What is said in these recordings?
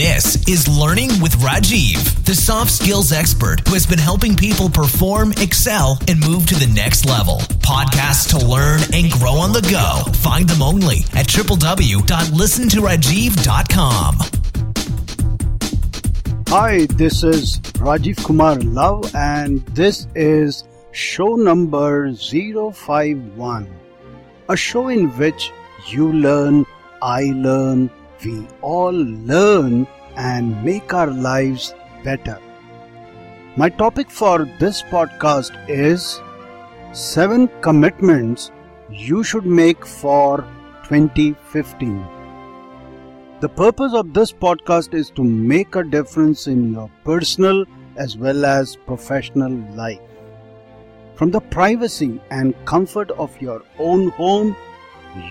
This is Learning with Rajiv, the soft skills expert who has been helping people perform, excel, and move to the next level. Podcasts to learn and grow on the go. Find them only at www.listentorajiv.com. Hi, this is Rajiv Kumar Love, and this is show number 051. A show in which you learn, I learn, we all learn and make our lives better. My topic for this podcast is 7 commitments you should make for 2015. The purpose of this podcast is to make a difference in your personal as well as professional life. From the privacy and comfort of your own home,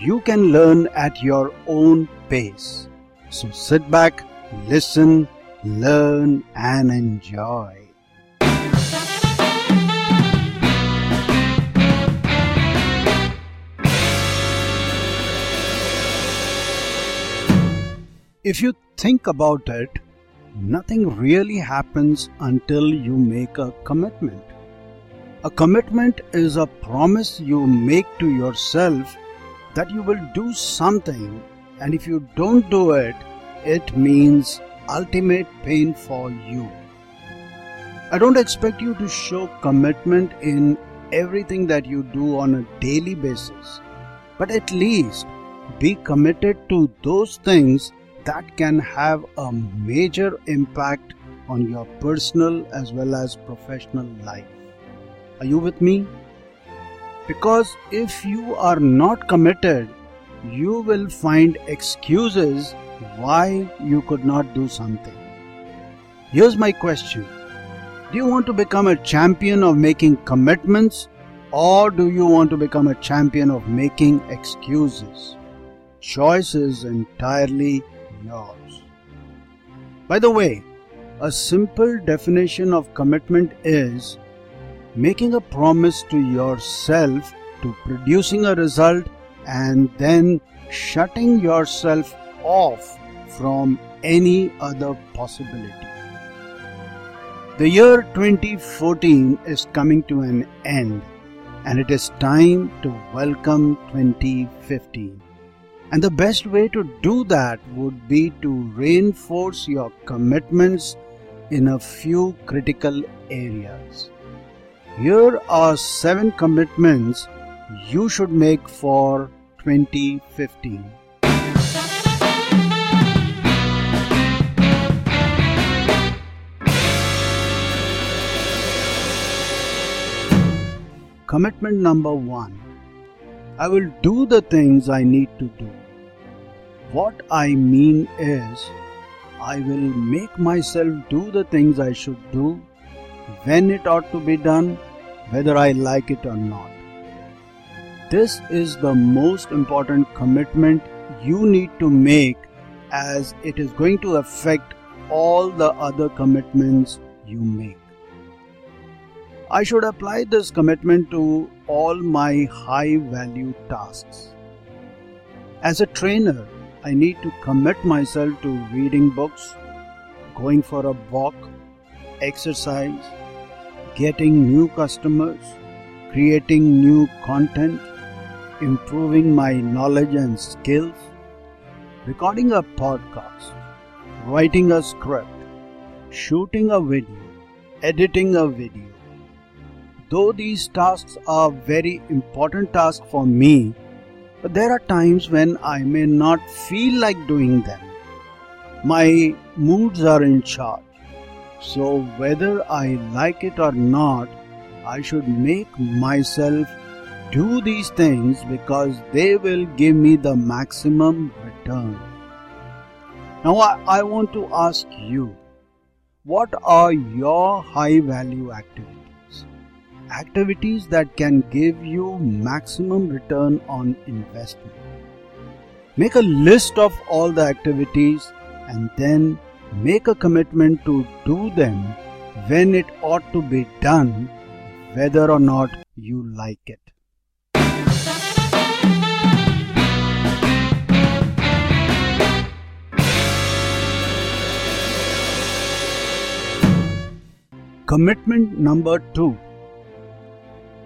you can learn at your own So sit back, listen, learn, and enjoy. If you think about it, nothing really happens until you make a commitment. A commitment is a promise you make to yourself that you will do something, and if you don't do it, it means ultimate pain for you. I don't expect you to show commitment in everything that you do on a daily basis, but at least be committed to those things that can have a major impact on your personal as well as professional life. Are you with me? Because if you are not committed, you will find excuses why you could not do something. Here's my question Do you want to become a champion of making commitments or do you want to become a champion of making excuses? Choice is entirely yours. By the way, a simple definition of commitment is making a promise to yourself to producing a result and then shutting yourself off from any other possibility. The year 2014 is coming to an end and it is time to welcome 2015. And the best way to do that would be to reinforce your commitments in a few critical areas. Here are seven commitments you should make for 2015. Commitment number one I will do the things I need to do. What I mean is, I will make myself do the things I should do when it ought to be done, whether I like it or not. This is the most important commitment you need to make as it is going to affect all the other commitments you make. I should apply this commitment to all my high value tasks. As a trainer, I need to commit myself to reading books, going for a walk, exercise, getting new customers, creating new content, improving my knowledge and skills, recording a podcast, writing a script, shooting a video, editing a video, Though these tasks are very important tasks for me, but there are times when I may not feel like doing them. My moods are in charge. So whether I like it or not, I should make myself do these things because they will give me the maximum return. Now I, I want to ask you, what are your high value activities? activities that can give you maximum return on investment. Make a list of all the activities and then make a commitment to do them when it ought to be done, whether or not you like it. Commitment number two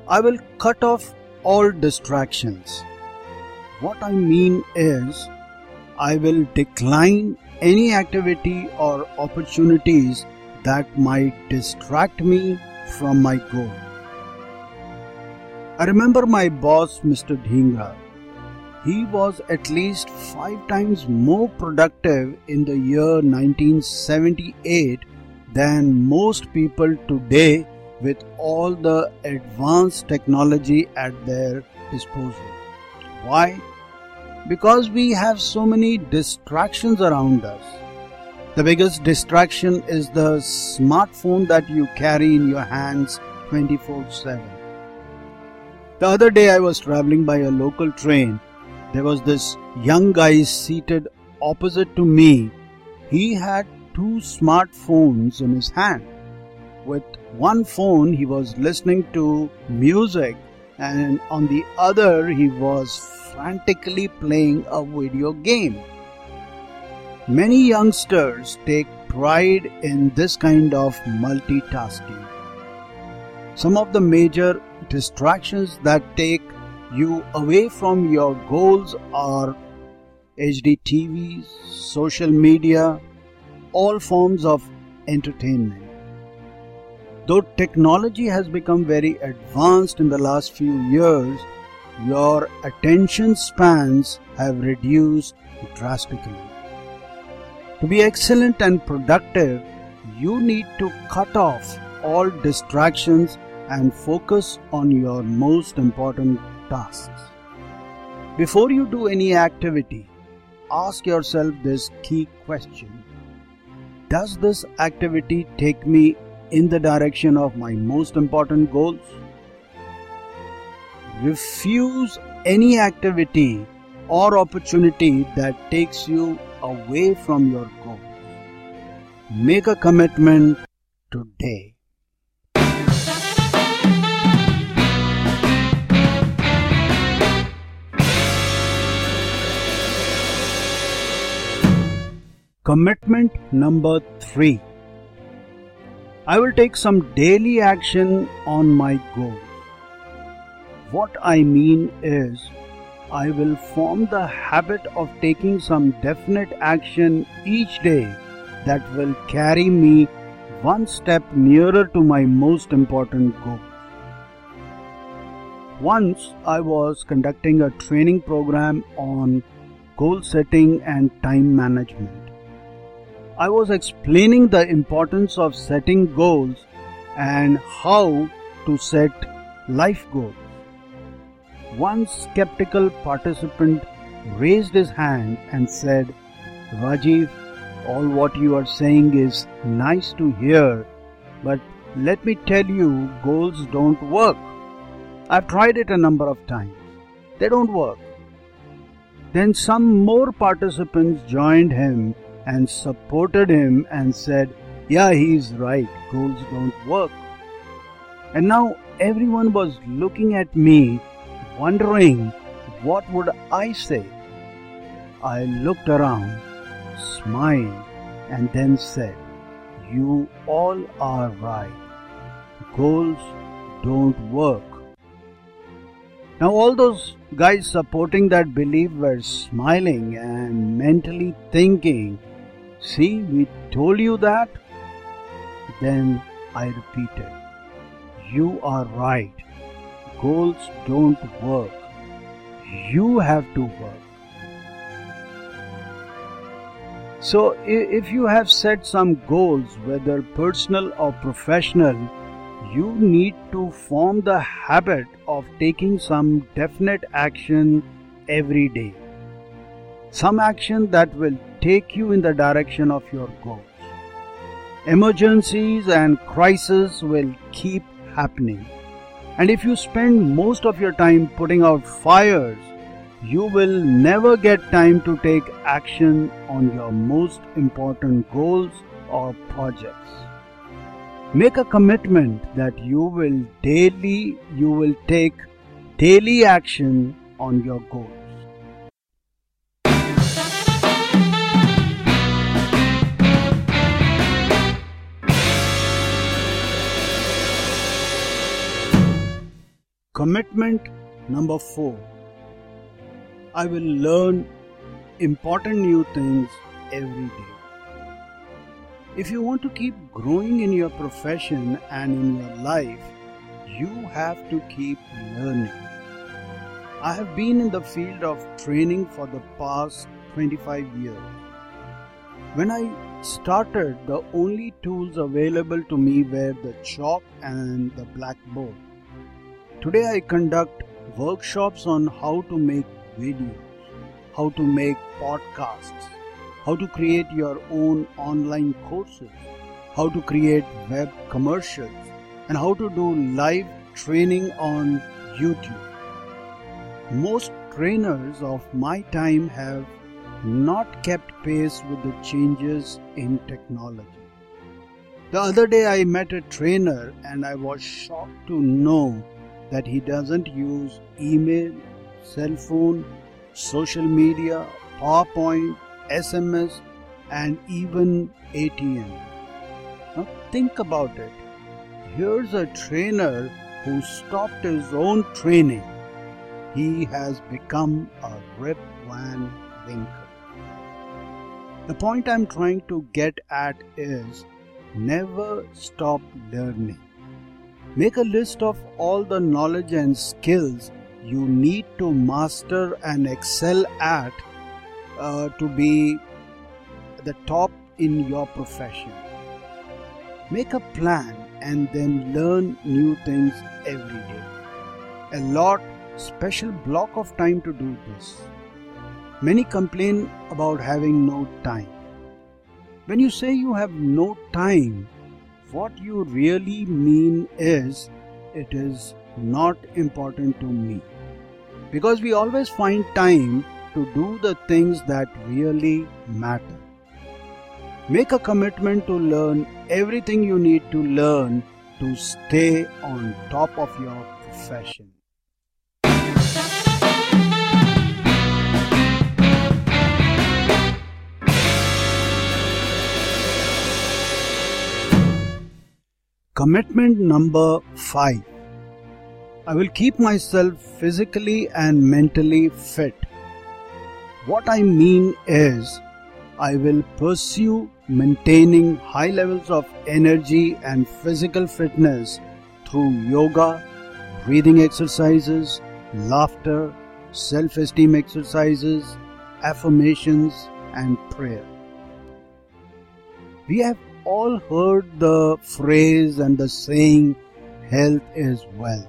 I will cut off all distractions. What I mean is, I will decline any activity or opportunities that might distract me from my goal. I remember my boss, Mr. Dhingra. He was at least five times more productive in the year 1978 than most people today with all the advanced technology at their disposal. Why? Because we have so many distractions around us. The biggest distraction is the smartphone that you carry in your hands 24 7. The other day I was traveling by a local train. There was this young guy seated opposite to me. He had two smartphones in his hand. With one phone, he was listening to music, and on the other, he was frantically playing a video game. Many youngsters take pride in this kind of multitasking. Some of the major distractions that take you away from your goals are HD TVs, social media, all forms of entertainment. Though technology has become very advanced in the last few years, your attention spans have reduced drastically. To be excellent and productive, you need to cut off all distractions and focus on your most important tasks. Before you do any activity, ask yourself this key question does this activity take me in the direction of my most important goals? Refuse any activity or opportunity that takes you away from your goal. Make a commitment today. Commitment number three. I will take some daily action on my goal. What I mean is, I will form the habit of taking some definite action each day that will carry me one step nearer to my most important goal. Once I was conducting a training program on goal setting and time management. I was explaining the importance of setting goals and how to set life goals. One skeptical participant raised his hand and said, Rajiv, all what you are saying is nice to hear, but let me tell you, goals don't work. I've tried it a number of times. They don't work. Then some more participants joined him and supported him and said, Yeah, he's right, goals don't work. And now everyone was looking at me, wondering what would I say. I looked around, smiled, and then said, You all are right. Goals don't work. Now, all those guys supporting that belief were smiling and mentally thinking, See, we told you that. Then I repeated, You are right. Goals don't work. You have to work. So, if you have set some goals, whether personal or professional, you need to form the habit of taking some definite action every day. Some action that will take you in the direction of your goals. Emergencies and crises will keep happening. And if you spend most of your time putting out fires, you will never get time to take action on your most important goals or projects. Make a commitment that you will daily you will take daily action on your goals. Commitment number four. I will learn important new things every day. If you want to keep growing in your profession and in your life, you have to keep learning. I have been in the field of training for the past 25 years. When I started, the only tools available to me were the chalk and the blackboard. Today, I conduct workshops on how to make videos, how to make podcasts, how to create your own online courses, how to create web commercials, and how to do live training on YouTube. Most trainers of my time have not kept pace with the changes in technology. The other day I met a trainer and I was shocked to know that he doesn't use email, cell phone, social media, PowerPoint, SMS, and even ATM. Now think about it. Here's a trainer who stopped his own training. He has become a Rip Van Winkle. The point I'm trying to get at is never stop learning. Make a list of all the knowledge and skills you need to master and excel at uh, to be the top in your profession. Make a plan and then learn new things every day. A lot special block of time to do this. Many complain about having no time. When you say you have no time, what you really mean is it is not important to me. Because we always find time to do the things that really matter. Make a commitment to learn everything you need to learn to stay on top of your profession. Commitment number 5 I will keep myself physically and mentally fit. What I mean is, I will pursue maintaining high levels of energy and physical fitness through yoga, breathing exercises, laughter, self esteem exercises, affirmations, and prayer. We have all heard the phrase and the saying, health is wealth.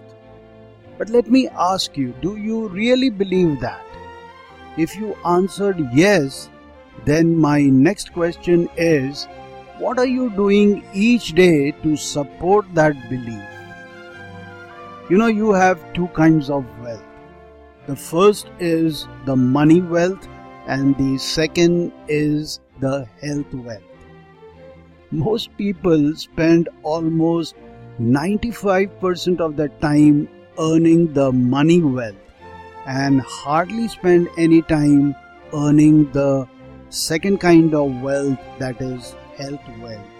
But let me ask you, do you really believe that? If you answered yes, then my next question is what are you doing each day to support that belief? You know, you have two kinds of wealth. The first is the money wealth, and the second is the health wealth. Most people spend almost 95% of their time earning the money wealth and hardly spend any time earning the second kind of wealth that is health wealth.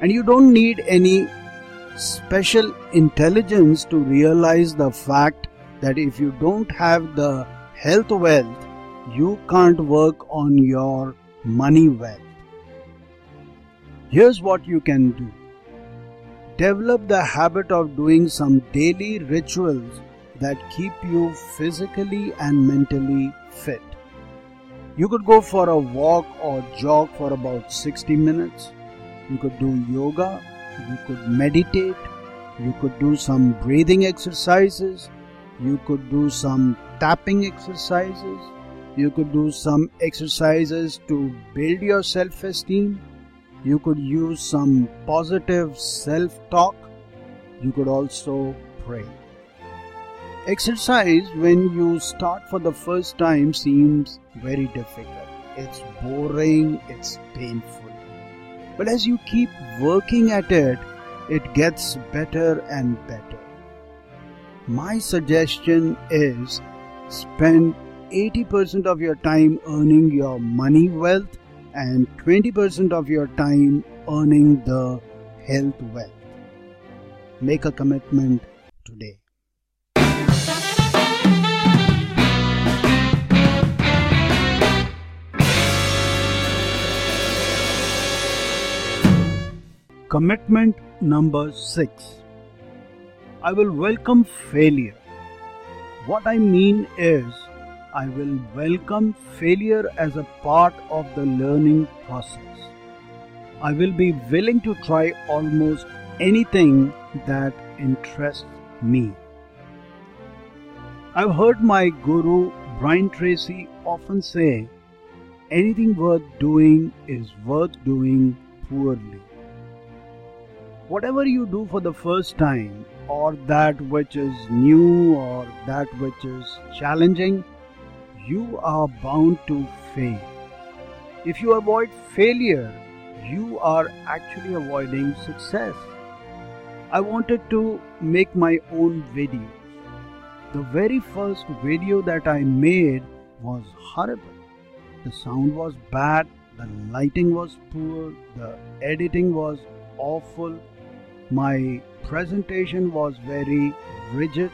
And you don't need any special intelligence to realize the fact that if you don't have the health wealth, you can't work on your money wealth. Here's what you can do. Develop the habit of doing some daily rituals that keep you physically and mentally fit. You could go for a walk or jog for about 60 minutes. You could do yoga. You could meditate. You could do some breathing exercises. You could do some tapping exercises. You could do some exercises to build your self esteem. You could use some positive self talk. You could also pray. Exercise when you start for the first time seems very difficult. It's boring, it's painful. But as you keep working at it, it gets better and better. My suggestion is spend 80% of your time earning your money wealth and 20% of your time earning the health wealth. Make a commitment today. Commitment number 6 I will welcome failure. What I mean is, I will welcome failure as a part of the learning process. I will be willing to try almost anything that interests me. I've heard my guru Brian Tracy often say, anything worth doing is worth doing poorly. Whatever you do for the first time, or that which is new, or that which is challenging, you are bound to fail. If you avoid failure, you are actually avoiding success. I wanted to make my own videos. The very first video that I made was horrible. The sound was bad, the lighting was poor, the editing was awful, my presentation was very rigid.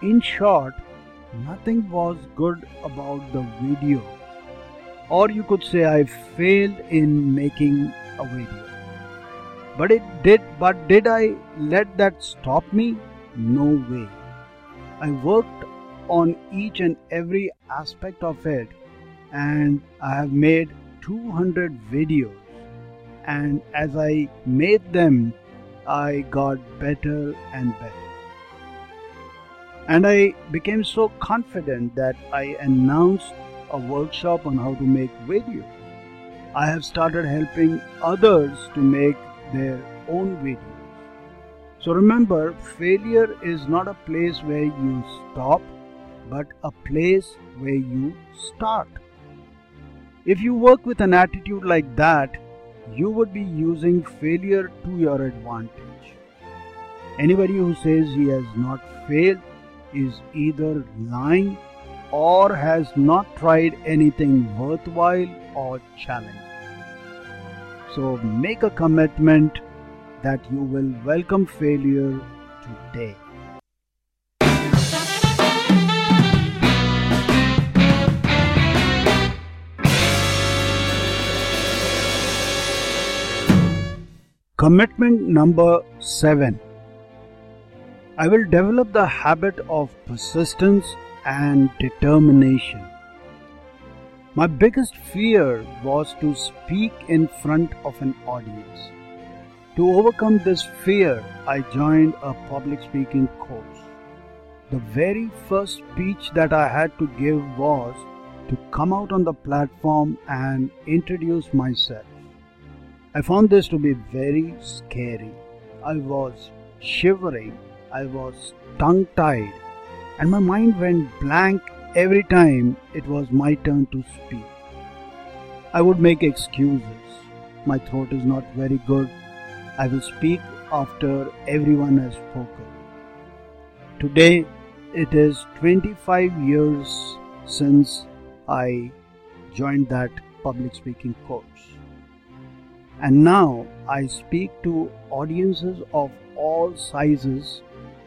In short, nothing was good about the video. Or you could say I failed in making a video. But it did but did I let that stop me? No way. I worked on each and every aspect of it and I have made 200 videos and as I made them I got better and better. And I became so confident that I announced a workshop on how to make video. I have started helping others to make their own videos. So remember, failure is not a place where you stop, but a place where you start. If you work with an attitude like that, you would be using failure to your advantage. Anybody who says he has not failed is either lying or has not tried anything worthwhile or challenging. So make a commitment that you will welcome failure today. Commitment number seven. I will develop the habit of persistence and determination. My biggest fear was to speak in front of an audience. To overcome this fear, I joined a public speaking course. The very first speech that I had to give was to come out on the platform and introduce myself. I found this to be very scary. I was shivering, I was tongue tied, and my mind went blank every time it was my turn to speak. I would make excuses. My throat is not very good. I will speak after everyone has spoken. Today, it is 25 years since I joined that public speaking course. And now I speak to audiences of all sizes,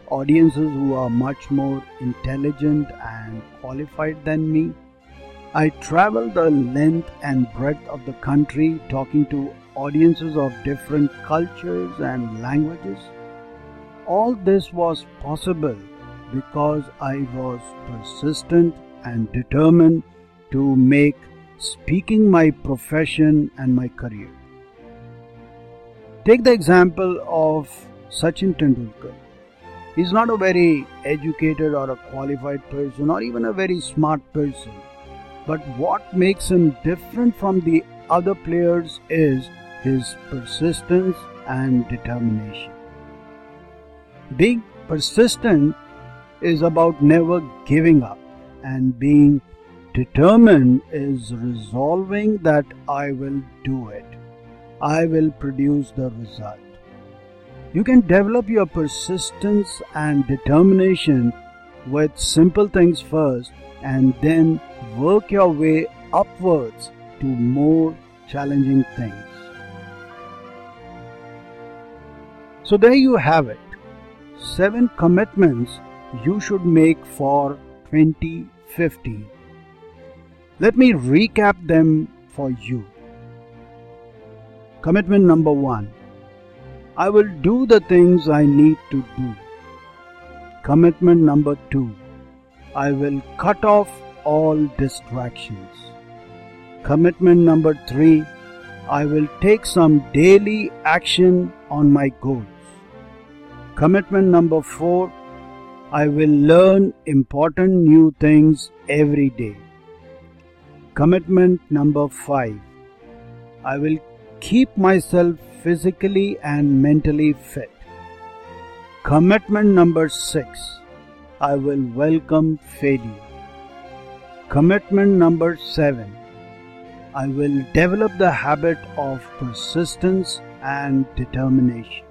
audiences who are much more intelligent and qualified than me. I travel the length and breadth of the country talking to audiences of different cultures and languages. All this was possible because I was persistent and determined to make speaking my profession and my career. Take the example of Sachin Tendulkar. He's not a very educated or a qualified person or even a very smart person. But what makes him different from the other players is his persistence and determination. Being persistent is about never giving up, and being determined is resolving that I will do it. I will produce the result. You can develop your persistence and determination with simple things first and then work your way upwards to more challenging things. So, there you have it seven commitments you should make for 2050. Let me recap them for you. Commitment number one I will do the things I need to do. Commitment number two I will cut off all distractions. Commitment number three I will take some daily action on my goals. Commitment number four I will learn important new things every day. Commitment number five I will keep myself physically and mentally fit. Commitment number six I will welcome failure. Commitment number seven I will develop the habit of persistence and determination.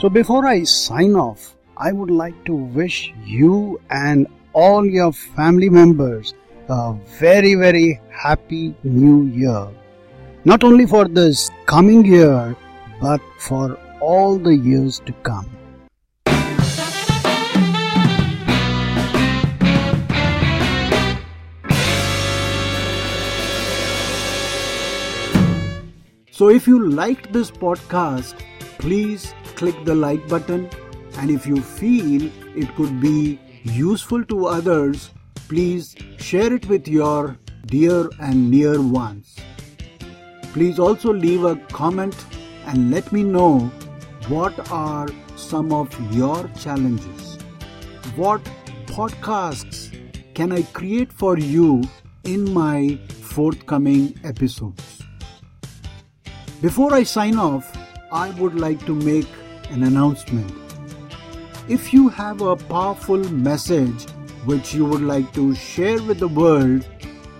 So, before I sign off, I would like to wish you and all your family members a very, very happy new year. Not only for this coming year, but for all the years to come. So, if you liked this podcast, please click the like button. And if you feel it could be useful to others, please share it with your dear and near ones. Please also leave a comment and let me know what are some of your challenges. What podcasts can I create for you in my forthcoming episodes? Before I sign off, I would like to make an announcement. If you have a powerful message which you would like to share with the world,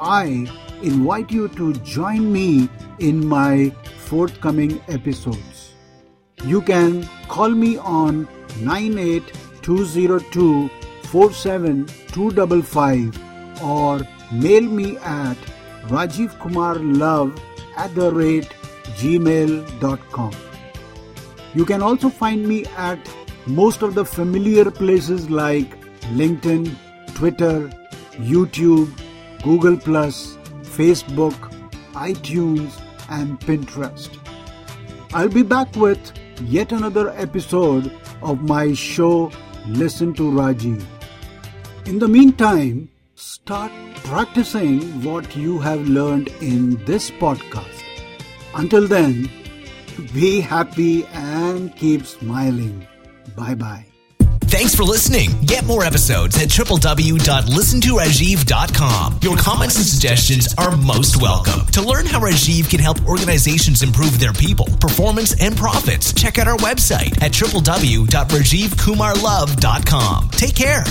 I invite you to join me in my forthcoming episodes. You can call me on 98202 47255 or mail me at rajivkumarlove at the rate gmail.com. You can also find me at most of the familiar places like LinkedIn, Twitter, YouTube, Google, Facebook, iTunes, and Pinterest. I'll be back with yet another episode of my show Listen to Rajiv. In the meantime, start practicing what you have learned in this podcast. Until then, be happy and keep smiling. Bye bye. Thanks for listening. Get more episodes at www.listentorajiv.com. Your comments and suggestions are most welcome. To learn how Rajiv can help organizations improve their people, performance, and profits, check out our website at www.rajivkumarlove.com. Take care.